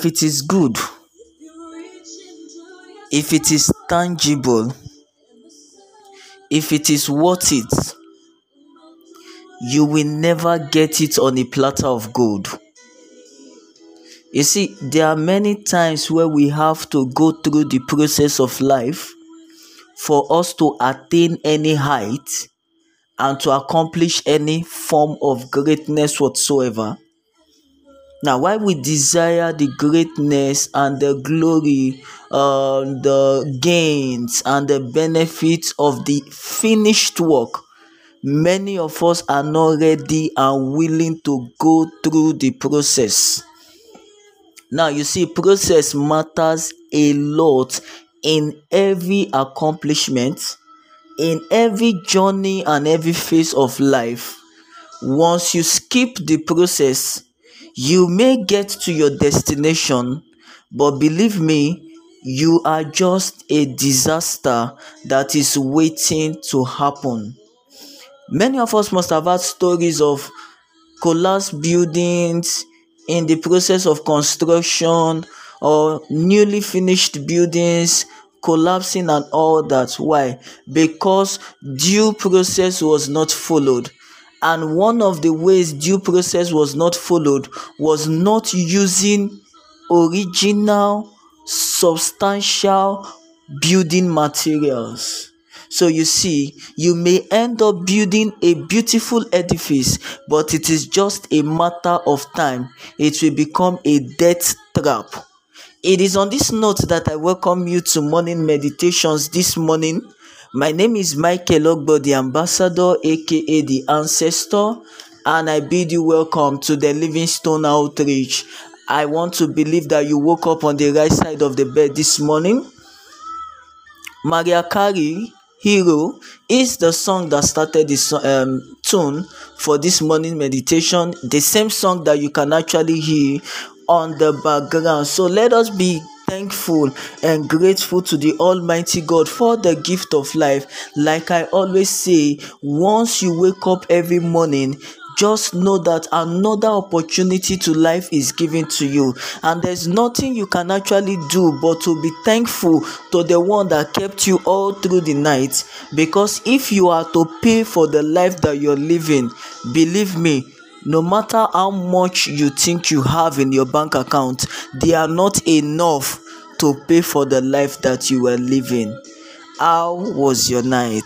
if it is good, if it is tangible, if it is worth it, you will never get it on a platter of gold. You see, there are many times where we have to go through the process of life for us to attain any height and to accomplish any form of greatness whatsoever. Now, why we desire the greatness and the glory, uh, the gains and the benefits of the finished work, many of us are not ready and willing to go through the process. Now, you see, process matters a lot in every accomplishment, in every journey and every phase of life. Once you skip the process, you may get to your destination, but believe me, you are just a disaster that is waiting to happen. Many of us must have had stories of collapsed buildings in the process of construction or newly finished buildings collapsing and all that. Why? Because due process was not followed and one of the ways due process was not followed was not using original substantial building materials. So you see you may end up building a beautiful edifice but it is just a matter of time. It will become a death trap. It is on this note that i welcome you to morning meditations this morning my name is Michael Ogbo, the ambassador, aka the ancestor, and I bid you welcome to the Livingstone Outreach. I want to believe that you woke up on the right side of the bed this morning. Mariah Carey, Hero, is the song that started this um, tune for this morning meditation. The same song that you can actually hear on the background. So let us be thankful and grateful to the Almighty God for the gift of life. Like I always say, once you wake up every morning, just know that another opportunity to life is given to you and there's nothing you can actually do but to be thankful to the one that kept you all through the night because if you are to pay for the life that you're living believe me no matter how much you think you have in your bank account they are not enough to pay for the life that you were living. How was your night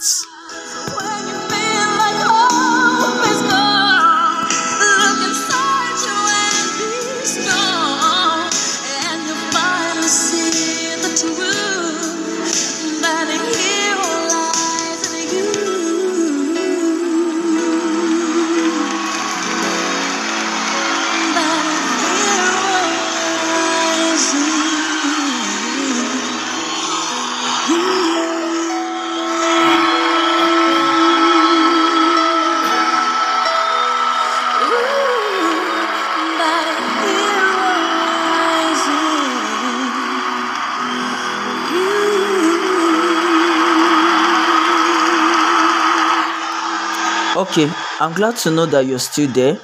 Okay, I'm glad to know that you're still there.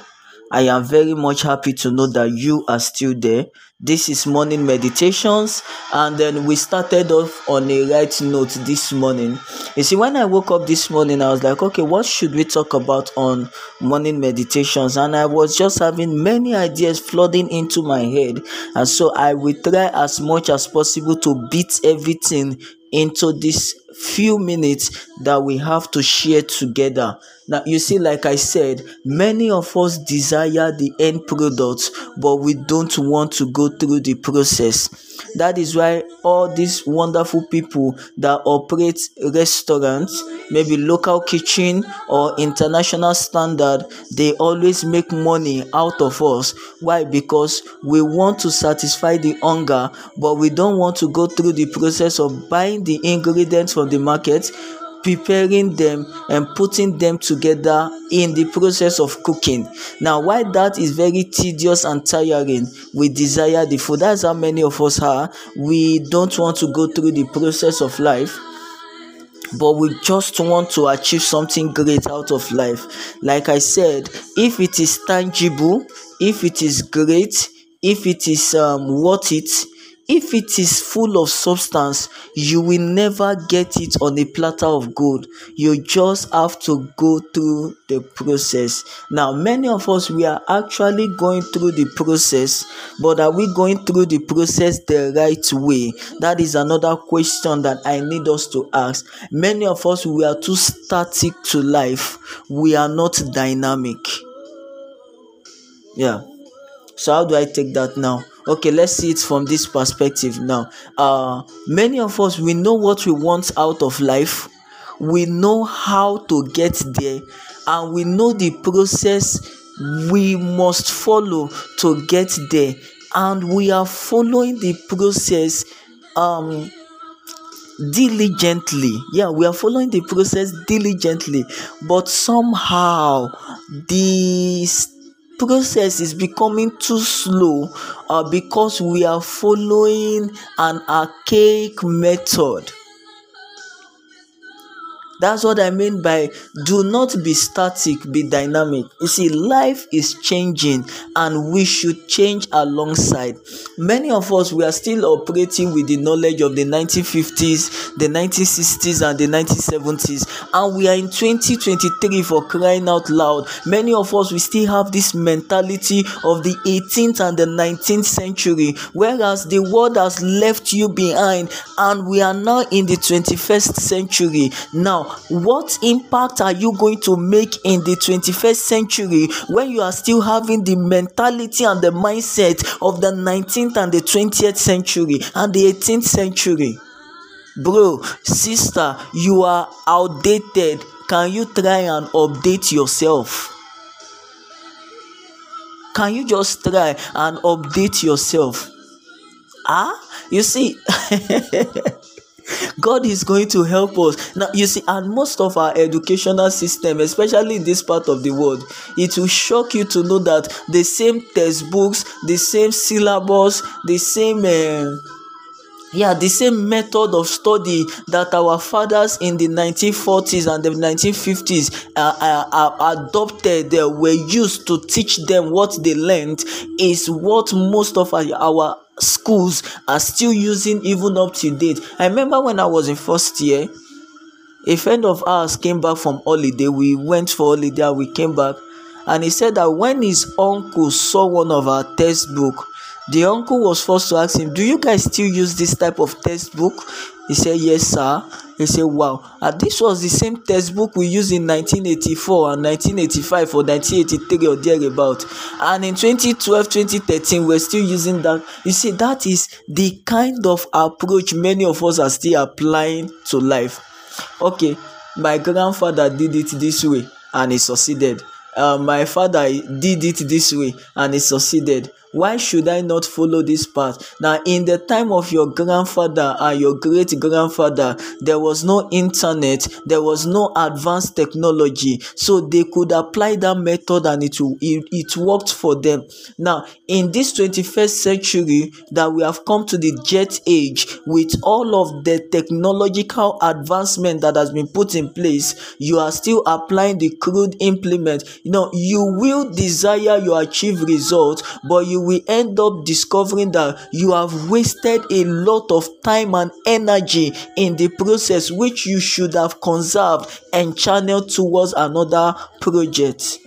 I am very much happy to know that you are still there. This is morning meditations, and then we started off on a right note this morning. You see, when I woke up this morning, I was like, okay, what should we talk about on morning meditations? And I was just having many ideas flooding into my head, and so I will try as much as possible to beat everything into this few minutes that we have to share together. Now, you see, like I said, many of us desire the end product, but we don't want to go through the process. That is why all these wonderful people that operate restaurants, maybe local kitchen or international standard, they always make money out of us. Why? Because we want to satisfy the hunger, but we don't want to go through the process of buying the ingredients from the market preparing them and putting them together in the process of cooking. Now, why that is very tedious and tiring, we desire the food. That's how many of us are. We don't want to go through the process of life but we just want to achieve something great out of life. Like I said, if it is tangible, if it is great, if it is um, worth it if it is full of substance you will never get it on a platter of gold. You just have to go through the process. Now many of us we are actually going through the process but are we going through the process the right way? That is another question that i need us to ask. Many of us we are too static to life. We are not dynamic. Yeah. So how do i take that now okay let's see it from this perspective now. Uh many of us we know what we want out of life. We know how to get there. And we know the process we must follow to get there. And we are following the process um diligently. Yeah we are following the process diligently. But somehow the process is becoming too slow uh, because we are following an archaic method that's what I mean by do not be static, be dynamic. You see, life is changing and we should change alongside. Many of us, we are still operating with the knowledge of the 1950s, the 1960s, and the 1970s, and we are in 2023 for crying out loud. Many of us, we still have this mentality of the 18th and the 19th century, whereas the world has left you behind, and we are now in the 21st century. Now, what impact are you going to make in the 21st century when you are still having the mentality and the mindset of the 19th and the 20th century and the 18th century? Bro, sister, you are outdated. Can you try and update yourself? Can you just try and update yourself? Ah, you see. God is going to help us. Now, you see, and most of our educational system, especially in this part of the world, it will shock you to know that the same textbooks, the same syllabus, the same. Uh, yeah the same method of study that our fathers in the 1940s and the 1950s uh, uh, uh, adopted uh, were used to teach them what they learned is what most of our, our schools are still using even up to date. I remember when I was in first year, a friend of ours came back from holiday. We went for holiday, we came back, and he said that when his uncle saw one of our textbook, the uncle was forced to ask him, Do you guys still use this type of textbook? He said, Yes, sir. He said, Wow. And this was the same textbook we used in 1984 and 1985 or 1983 or thereabout. And in 2012, 2013, we're still using that. You see, that is the kind of approach many of us are still applying to life. Okay, my grandfather did it this way and he succeeded. Uh, my father did it this way and he succeeded why should I not follow this path? Now, in the time of your grandfather and your great grandfather, there was no internet, there was no advanced technology, so they could apply that method and it, it, it worked for them. Now, in this 21st century, that we have come to the jet age with all of the technological advancement that has been put in place, you are still applying the crude implement. You know, you will desire your achieve results, but you will end up discovering that you have wasted a lot of time and energy in the process which you should have conserved and channeled towards another project.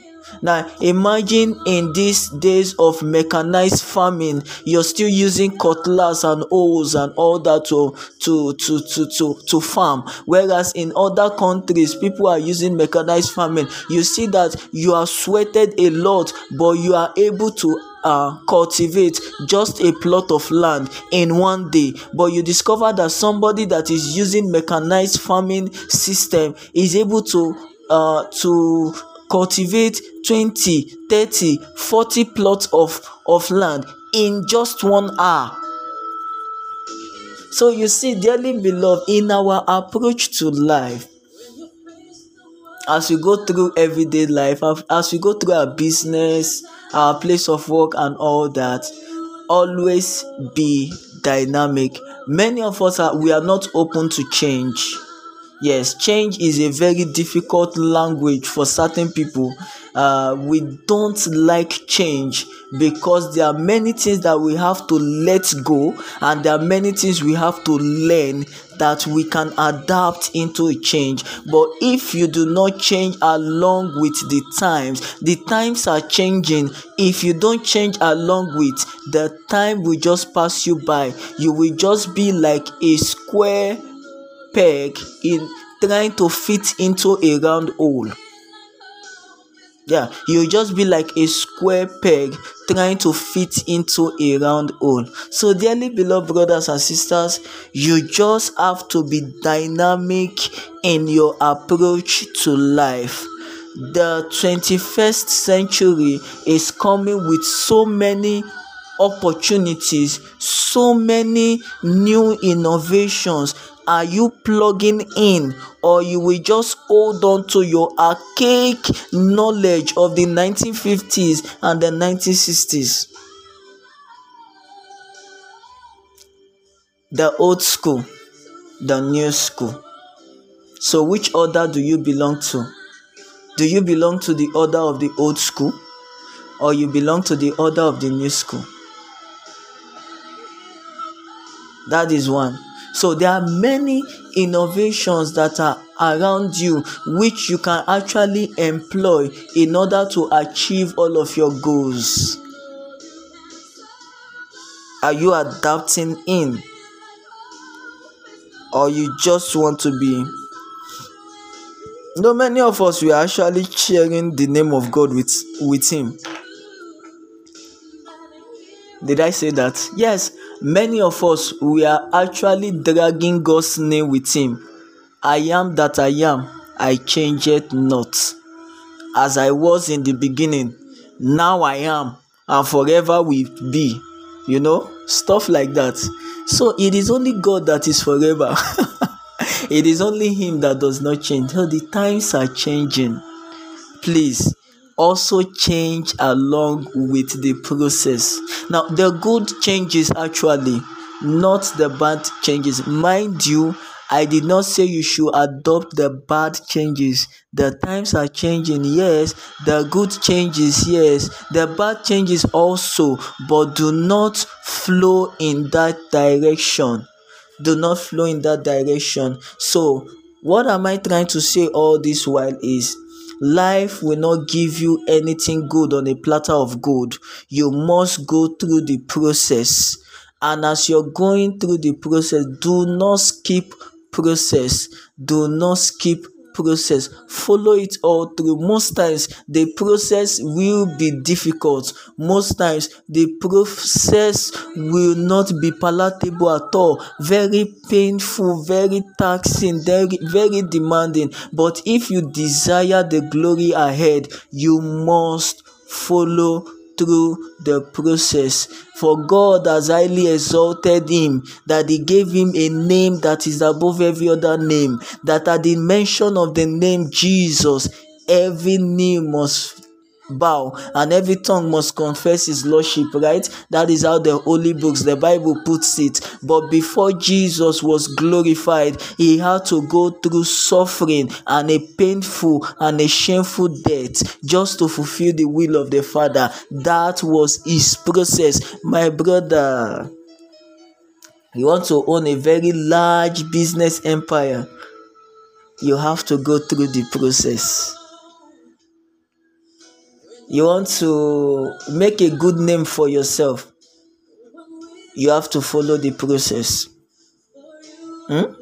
Now, imagine in these days of mechanized farming, you're still using cutlass and hoes and all that to, to, to, to, to, to farm. Whereas in other countries, people are using mechanized farming. You see that you are sweated a lot, but you are able to uh, cultivate just a plot of land in one day. But you discover that somebody that is using mechanized farming system is able to uh, to cultivate 20 30 40 plots of of land in just one hour. So you see dearly beloved in our approach to life as we go through everyday life as we go through our business our place of work and all that always be dynamic. Many of us are we are not open to change. Yes change is a very difficult language for certain people uh, we don't like change because there are many things that we have to let go and there are many things we have to learn that we can adapt into a change. But if you do not change along with the times the times are changing. If you don't change along with the time will just pass you by you will just be like a square peg in trying to fit into a round hole yeah you just be like a square peg trying to fit into a round hole. So dearly beloved brothers and sisters you just have to be dynamic in your approach to life. The 21st century is coming with so many opportunities so many new innovations are you plugging in? Or you will just hold on to your archaic knowledge of the 1950s and the 1960s the old school the new school. So which order do you belong to? Do you belong to the order of the old school? Or you belong to the order of the new school? That is one so there are many innovations that are around you which you can actually employ in order to achieve all of your goals. Are you adapting in? Or you just want to be? No, many of us we are actually sharing the name of God with with Him. Did I say that? Yes, many of us we are actually dragging God's name with Him. I am that I am, I change it not. As I was in the beginning, now I am, and forever will be. You know, stuff like that. So it is only God that is forever. it is only Him that does not change. So the times are changing. Please also change along with the process. Now, the good changes actually, not the bad changes. Mind you, I did not say you should adopt the bad changes. The times are changing, yes. The good changes, yes. The bad changes also, but do not flow in that direction. Do not flow in that direction. So, what am I trying to say all this while is Life will not give you anything good on a platter of gold. You must go through the process. And as you're going through the process, do not skip process. Do not skip process follow it all through. Most times the process will be difficult. Most times the process will not be palatable at all. Very painful very taxing very very demanding. But if you desire the glory ahead you must follow through the process. For God has highly exalted him, that he gave him a name that is above every other name, that at the mention of the name Jesus, every knee must bow. And every tongue must confess his lordship right? That is how the holy books the bible puts it. But before jesus was glorified he had to go through suffering and a painful and a shameful death just to fulfill the will of the father. That was his process. My brother you want to own a very large business empire? You have to go through the process you want to make a good name for yourself you have to follow the process. Hmm?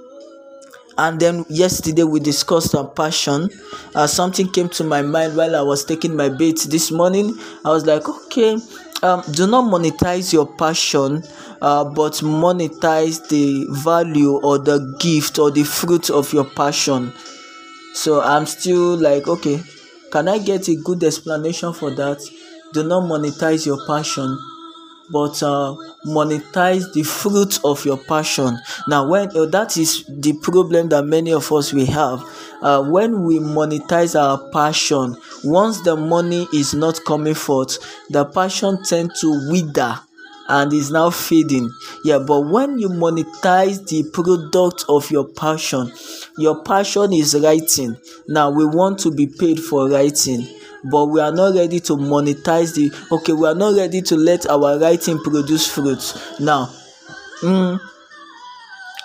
and then yesterday we discussed on passion. Uh, something came to my mind while i was taking my bath this morning. I was like okay um, do not monetize your passion uh, but monetize the value or the gift or the fruit of your passion. So i'm still like okay can I get a good explanation for that? Do not monetize your passion, but uh, monetize the fruit of your passion. Now, when uh, that is the problem that many of us we have. Uh, when we monetize our passion, once the money is not coming forth, the passion tend to wither and is now fading yeah but when you monetize the product of your passion your passion is writing. Now we want to be paid for writing but we are not ready to monetize the okay we are not ready to let our writing produce fruits. Now mm,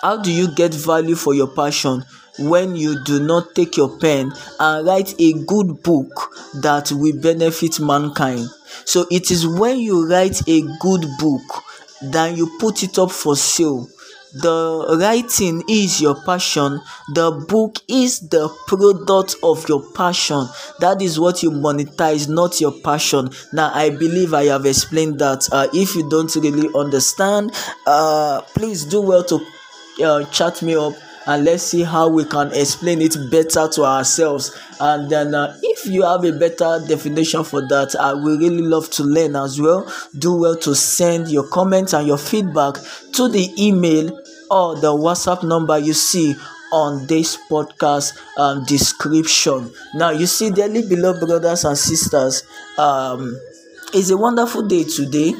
how do you get value for your passion? When you do not take your pen and write a good book that will benefit mankind so it is when you write a good book then you put it up for sale. The writing is your passion. The book is the product of your passion. That is what you monetize not your passion. Now i believe i have explained that. Uh, if you don't really understand uh, please do well to uh, chat me up and let's see how we can explain it better to ourselves. And then uh, if you have a better definition for that i will really love to learn as well. Do well to send your comments and your feedback to the email or the whatsapp number you see on this podcast um, description. Now you see dearly beloved brothers and sisters um it's a wonderful day today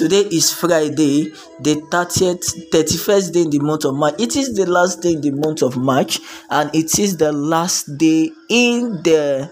Today is Friday, the 30th, 31st day in the month of March. It is the last day in the month of March, and it is the last day in the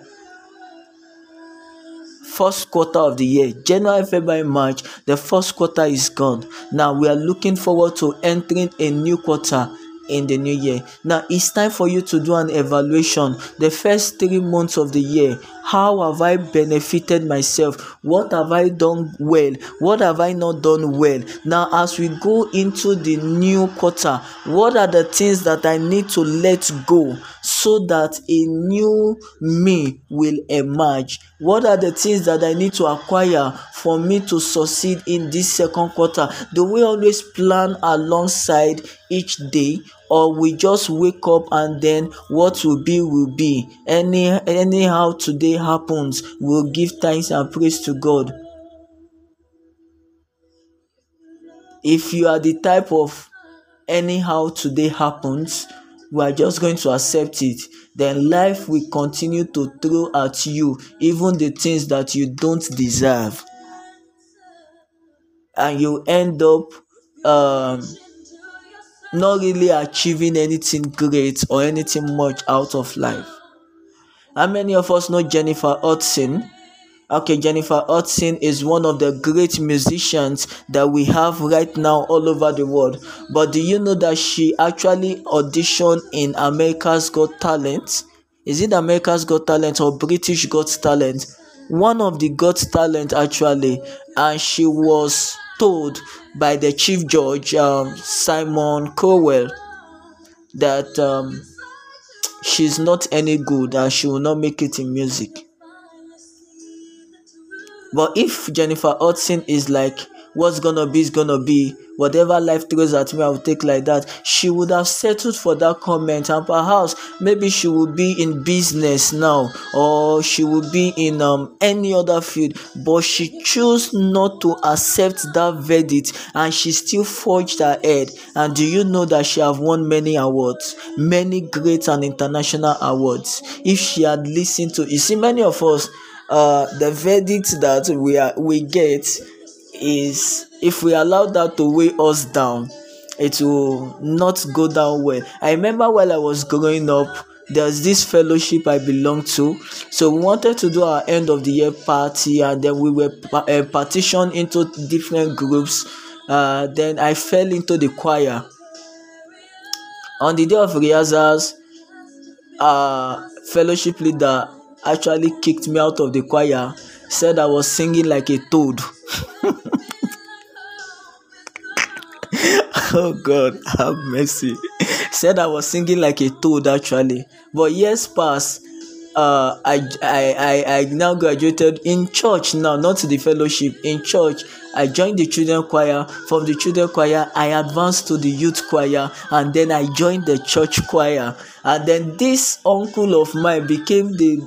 first quarter of the year. January, February, March, the first quarter is gone. Now we are looking forward to entering a new quarter in the new year. Now it's time for you to do an evaluation. The first three months of the year, how have I benefited myself? What have I done well? What have I not done well? Now, as we go into the new quarter, what are the things that I need to let go so that a new me will emerge? What are the things that I need to acquire for me to succeed in this second quarter? Do we always plan alongside each day or we just wake up and then what will be will be. Any anyhow today happens we'll give thanks and praise to god. If you are the type of anyhow today happens we are just going to accept it. Then life will continue to throw at you even the things that you don't deserve. And you end up um not really achieving anything great or anything much out of life. How many of us know Jennifer Hudson? Okay, Jennifer Hudson is one of the great musicians that we have right now all over the world. But do you know that she actually auditioned in America's Got Talent? Is it America's Got Talent or British Got Talent? One of the Got Talent actually, and she was told by the chief judge um, Simon Cowell that um, she's not any good and she will not make it in music. But if Jennifer Hudson is like what's gonna be is gonna be. Whatever life throws at me i will take like that. She would have settled for that comment and perhaps maybe she would be in business now or she would be in um, any other field. But she chose not to accept that verdict and she still forged ahead and do you know that she have won many awards? Many great and international awards. If she had listened to you see many of us uh the verdict that we are we get is if we allow that to weigh us down it will not go down well. I remember while i was growing up there's this fellowship i belonged to. So we wanted to do our end of the year party and then we were uh, partitioned into different groups. Uh, then i fell into the choir. On the day of rehearsals uh fellowship leader actually kicked me out of the choir said i was singing like a toad oh God, have mercy. Said I was singing like a toad actually. But years passed. Uh, I, I, I, I now graduated in church now, not the fellowship. In church, I joined the children choir. From the children choir, I advanced to the youth choir, and then I joined the church choir. And then this uncle of mine became the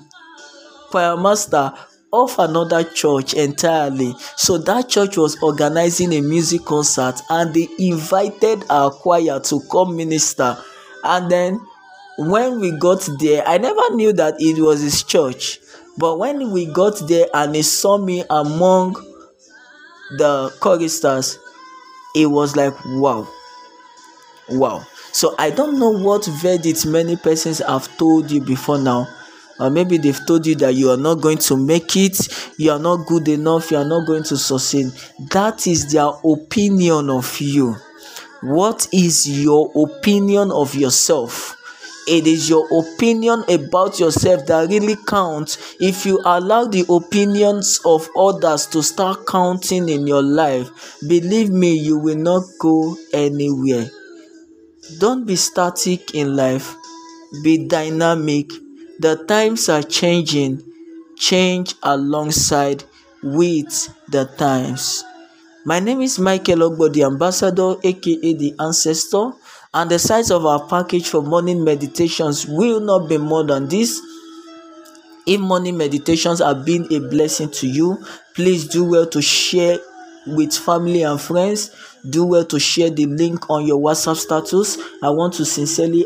choir master of another church entirely. So that church was organizing a music concert and they invited our choir to come minister. And then when we got there, I never knew that it was his church. But when we got there and he saw me among the choristers, it was like, wow, wow. So I don't know what verdict many persons have told you before now. Or maybe they've told you that you are not going to make it, you are not good enough, you are not going to succeed. That is their opinion of you. What is your opinion of yourself? It is your opinion about yourself that really counts. If you allow the opinions of others to start counting in your life, believe me, you will not go anywhere. Don't be static in life, be dynamic. The times are changing, change alongside with the times. My name is Michael Ogbo, the ambassador, aka the ancestor, and the size of our package for morning meditations will not be more than this. If morning meditations have been a blessing to you, please do well to share with family and friends do well to share the link on your whatsapp status i want to sincerely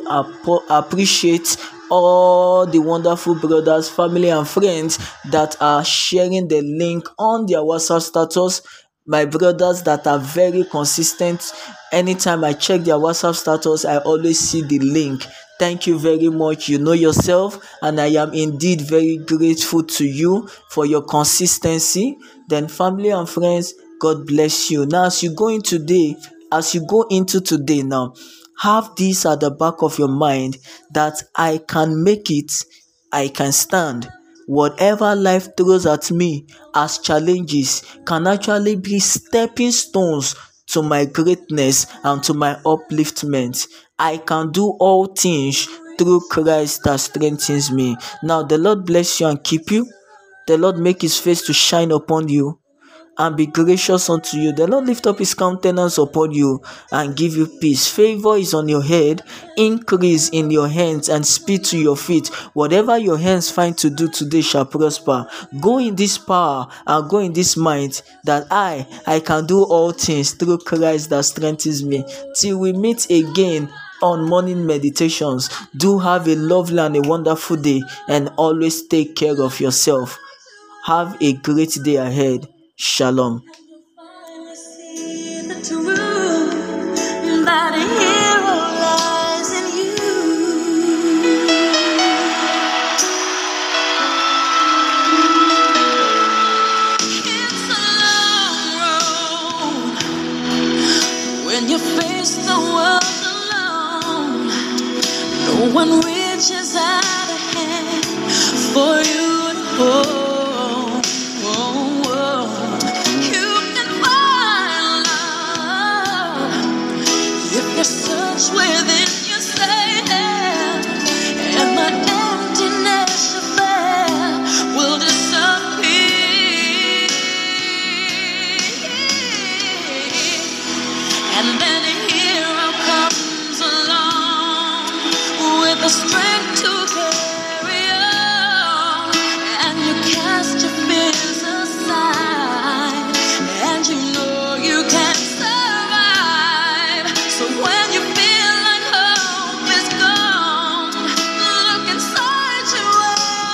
appreciate all the wonderful brothers family and friends that are sharing the link on their whatsapp status. My brothers that are very consistent anytime i check their whatsapp status i always see the link. Thank you very much. You know yourself and i am indeed very grateful to you for your consistency. Then family and friends God bless you. Now, as you go into today, as you go into today now, have this at the back of your mind that I can make it, I can stand. Whatever life throws at me as challenges can actually be stepping stones to my greatness and to my upliftment. I can do all things through Christ that strengthens me. Now, the Lord bless you and keep you. The Lord make his face to shine upon you and be gracious unto you. The Lord lift up his countenance upon you and give you peace. Favor is on your head, increase in your hands, and speed to your feet. Whatever your hands find to do today shall prosper. Go in this power and go in this mind that I I can do all things through Christ that strengthens me. Till we meet again on morning meditations. Do have a lovely and a wonderful day and always take care of yourself. Have a great day ahead. Shalom. one reaches out a hand for you to hold.